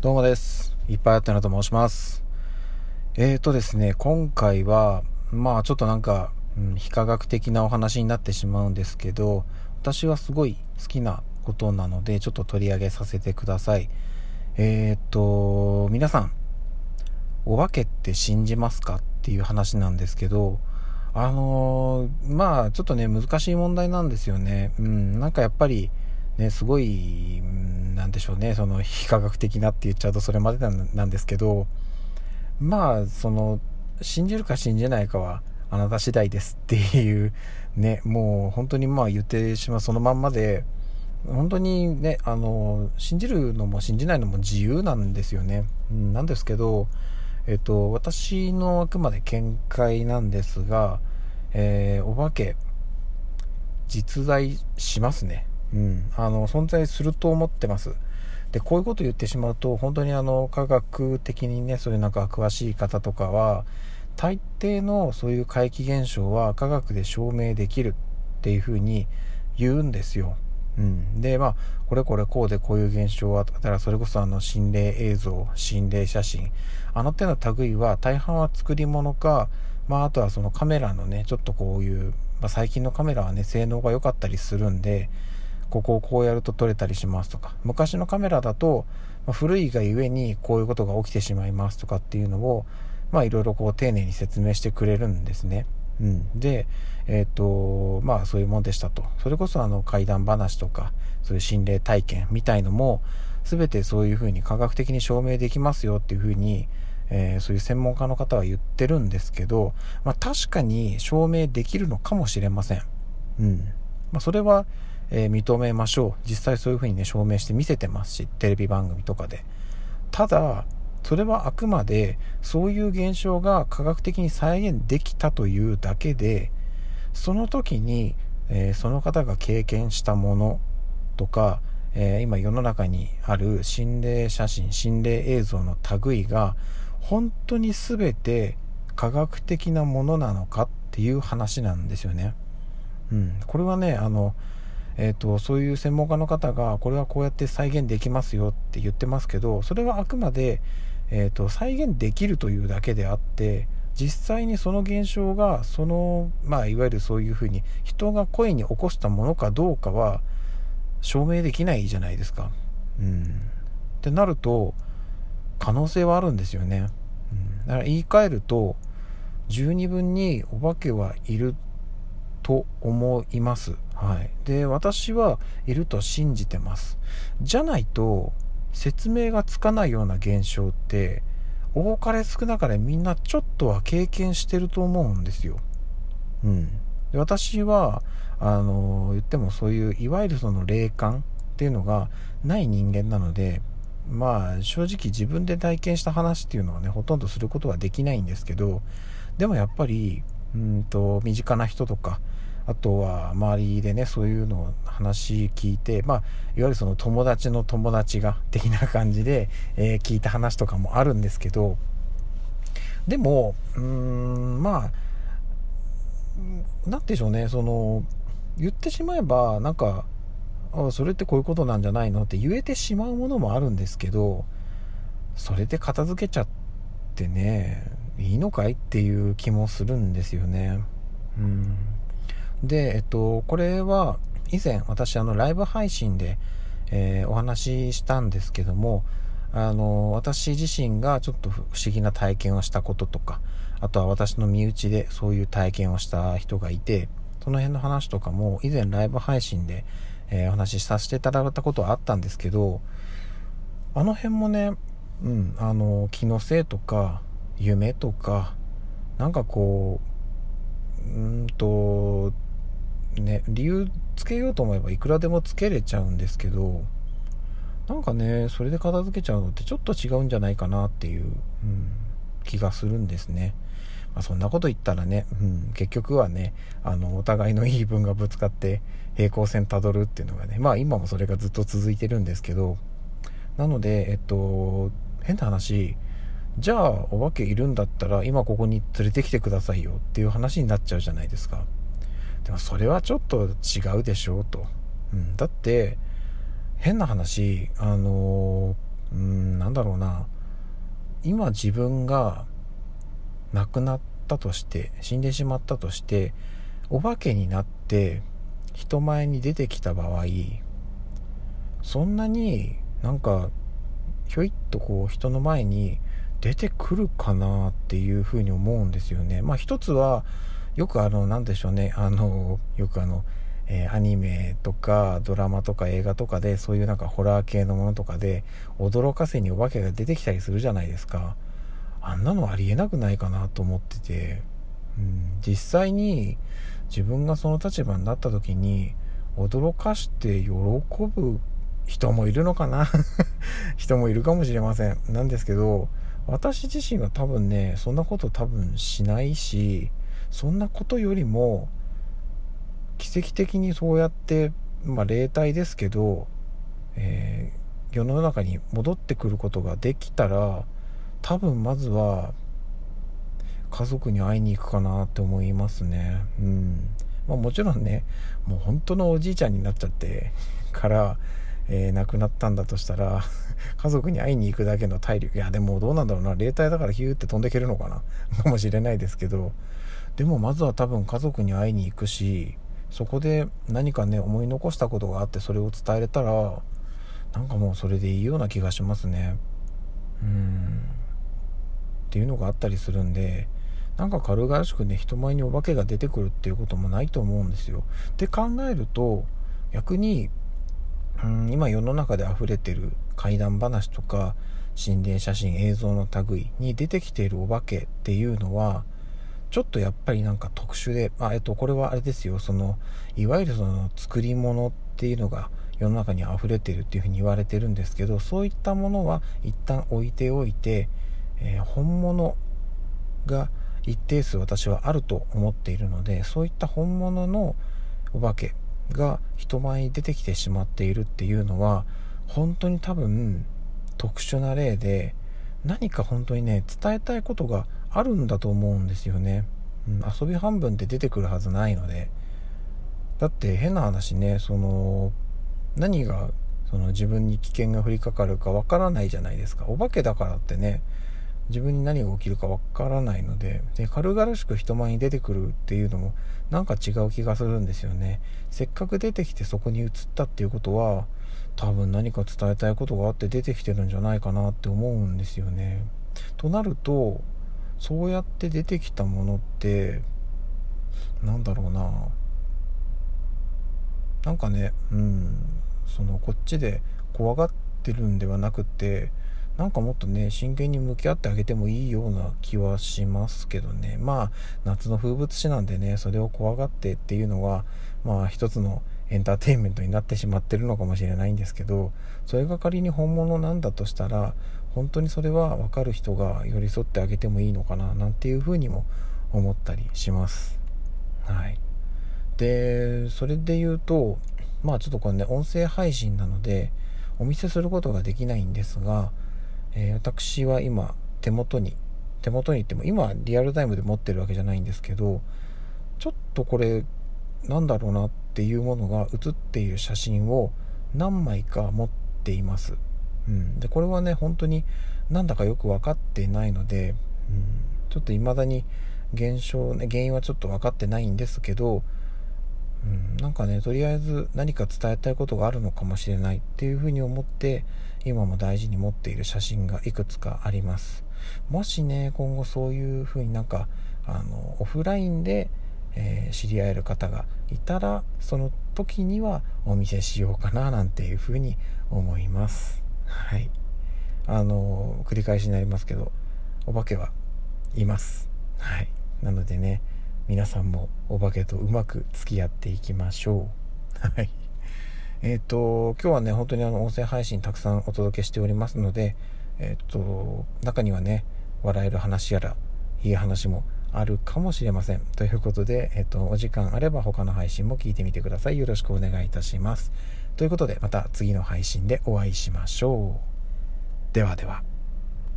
どうもです。いっぱいあってなと申します。えーとですね、今回は、まあちょっとなんか、うん、非科学的なお話になってしまうんですけど、私はすごい好きなことなので、ちょっと取り上げさせてください。えーと、皆さん、お化けって信じますかっていう話なんですけど、あのーまあちょっとね、難しい問題なんですよね。うん、なんかやっぱり、ね、すごい、うんなんでしょうね、その非科学的なって言っちゃうとそれまでなんですけど、まあ、その、信じるか信じないかはあなた次第ですっていう、ね、もう本当にまあ言ってしまうそのまんまで、本当にね、あの、信じるのも信じないのも自由なんですよね。うんなんですけど、えっと、私のあくまで見解なんですが、えーお化け、実在しますね。うん。あの、存在すると思ってます。で、こういうこと言ってしまうと、本当にあの、科学的にね、そういうなんか詳しい方とかは、大抵のそういう怪奇現象は科学で証明できるっていうふうに言うんですよ。うん。で、まあ、これこれこうでこういう現象は、だからそれこそあの、心霊映像、心霊写真、あの手の類は大半は作り物か、まあ、あとはそのカメラのね、ちょっとこういう、まあ、最近のカメラはね、性能が良かったりするんで、ここをこうやると撮れたりしますとか、昔のカメラだと、古いがゆえにこういうことが起きてしまいますとかっていうのを、まあいろいろこう丁寧に説明してくれるんですね。うん。で、えっ、と、まあそういうもんでしたと。それこそあの怪談話とか、そういう心霊体験みたいのも、全てそういうふうに科学的に証明できますよっていうふうに、えーそういう専門家の方は言ってるんですけど、まあ確かに証明できるのかもしれません。うん。まあそれは、えー認めましょう。実際そういうふうにね、証明して見せてますし、テレビ番組とかで。ただ、それはあくまで、そういう現象が科学的に再現できたというだけで、その時に、えーその方が経験したものとか、えー今世の中にある心霊写真、心霊映像の類が、本当に全て科学的なものなのかっていう話なんですよね。うん。これはね、あの、えー、とそういう専門家の方がこれはこうやって再現できますよって言ってますけどそれはあくまで、えー、と再現できるというだけであって実際にその現象がその、まあ、いわゆるそういうふうに人が声に起こしたものかどうかは証明できないじゃないですか。うん、ってなると可能性はあるんですよね。うん、だから言い換えると十二分にお化けはいると思います。はい。で、私はいると信じてます。じゃないと、説明がつかないような現象って、多かれ少なかれみんなちょっとは経験してると思うんですよ。うん。で私は、あの、言ってもそういう、いわゆるその霊感っていうのがない人間なので、まあ、正直自分で体験した話っていうのはね、ほとんどすることはできないんですけど、でもやっぱり、うんと、身近な人とか、あとは周りでね、そういうのを話聞いて、まあ、いわゆるその友達の友達が的な感じで、えー聞いた話とかもあるんですけど、でも、うーん、まあ、なんでしょうね、その、言ってしまえば、なんか、あそれってこういうことなんじゃないのって言えてしまうものもあるんですけど、それで片付けちゃってね、いいのかいっていう気もするんですよね。うん。で、えっと、これは以前私あのライブ配信で、えーお話ししたんですけども、あの、私自身がちょっと不思議な体験をしたこととか、あとは私の身内でそういう体験をした人がいて、その辺の話とかも以前ライブ配信で、えーお話しさせていただいたことはあったんですけど、あの辺もね、うん、あの、気のせいとか、夢とか、なんかこう、うんと、ね、理由つけようと思えばいくらでもつけれちゃうんですけど、なんかね、それで片付けちゃうのってちょっと違うんじゃないかなっていう、うん、気がするんですね。まあ、そんなこと言ったらね、うん、結局はね、あの、お互いの言い分がぶつかって平行線たどるっていうのがね、まあ今もそれがずっと続いてるんですけど、なので、えっと、変な話、じゃあお化けいるんだったら今ここに連れてきてくださいよっていう話になっちゃうじゃないですか。それはちょっと違うでしょうと。うん、だって、変な話、あの、うん、なんだろうな今自分が亡くなったとして死んでしまったとしてお化けになって人前に出てきた場合そんなになんかひょいっとこう人の前に出てくるかなっていうふうに思うんですよね。まあ一つはよくあの何でしょうね。あのよくあの、えー、アニメとかドラマとか映画とかでそういうなんかホラー系のものとかで驚かせにお化けが出てきたりするじゃないですか。あんなのありえなくないかなと思ってて、うん、実際に自分がその立場になった時に驚かして喜ぶ人もいるのかな。人もいるかもしれません。なんですけど私自身は多分ねそんなこと多分しないしそんなことよりも奇跡的にそうやってまあ霊体ですけど、えー、世の中に戻ってくることができたら多分まずは家族に会いに行くかなって思いますね。うん。まあもちろんねもう本当のおじいちゃんになっちゃってからえー、亡くなったんだとしたら家族に会いに行くだけの体力。いやでもどうなんだろうな。霊体だからヒューって飛んでいけるのかな。かもしれないですけど。でもまずは多分家族に会いに行くしそこで何かね思い残したことがあってそれを伝えれたらなんかもうそれでいいような気がしますね。うん。っていうのがあったりするんでなんか軽々しくね人前にお化けが出てくるっていうこともないと思うんですよ。って考えると逆にうん今世の中で溢れてる怪談話とか心霊写真映像の類に出てきているお化けっていうのはちょっとやっぱりなんか特殊で、あえっと、これはあれですよ。そのいわゆるその作り物っていうのが世の中に溢れてるっていうふうに言われてるんですけどそういったものは一旦置いておいて、えー、本物が一定数私はあると思っているのでそういった本物のお化けが人前に出てきてしまっているっていうのは本当に多分特殊な例で何か本当にね伝えたいことがあるんだと思うんですよね、うん、遊び半分で出てくるはずないので。だって変な話ねその何がその自分に危険が降りかかるかわからないじゃないですか。お化けだからってね自分に何が起きるかわからないので。で軽々しく人前に出てくるっていうのもなんか違う気がするんですよね。せっかく出てきてそこに移ったっていうことは多分何か伝えたいことがあって出てきてるんじゃないかなって思うんですよね。となるとそうやって出てきたものってなんだろうななんかねうんそのこっちで怖がってるんではなくてなんかもっとね、真剣に向き合ってあげてもいいような気はしますけどね。まあ、夏の風物詩なんでね、それを怖がってっていうのは、まあ一つのエンターテインメントになってしまってるのかもしれないんですけど、それが仮に本物なんだとしたら、本当にそれは分かる人が寄り添ってあげてもいいのかな、なんていうふうにも思ったりします。はい。で、それで言うと、まあちょっとこれね、音声配信なので、お見せすることができないんですが、えー、私は今手元に手元に言っても今リアルタイムで持ってるわけじゃないんですけどちょっとこれなんだろうなっていうものが写っている写真を何枚か持っています、うん、でこれはね本当になんだかよく分かってないので、うん、ちょっと未だに現象ね原因はちょっと分かってないんですけど、うん、なんかねとりあえず何か伝えたいことがあるのかもしれないっていうふうに思って今も大事に持っている写真がいくつかあります。もしね今後そういう風になんかあのオフラインで、えー、知り合える方がいたらその時にはお見せしようかななんていう風に思います。はい。あの繰り返しになりますけどお化けはいます。はい。なのでね皆さんもお化けとうまく付き合っていきましょう。はい。えっ、ー、と、今日はね、本当にあの、音声配信たくさんお届けしておりますので、えっ、と、中にはね、笑える話やら、いい話もあるかもしれません。ということで、えっ、と、お時間あれば他の配信も聞いてみてください。よろしくお願いいたします。ということで、また次の配信でお会いしましょう。ではでは。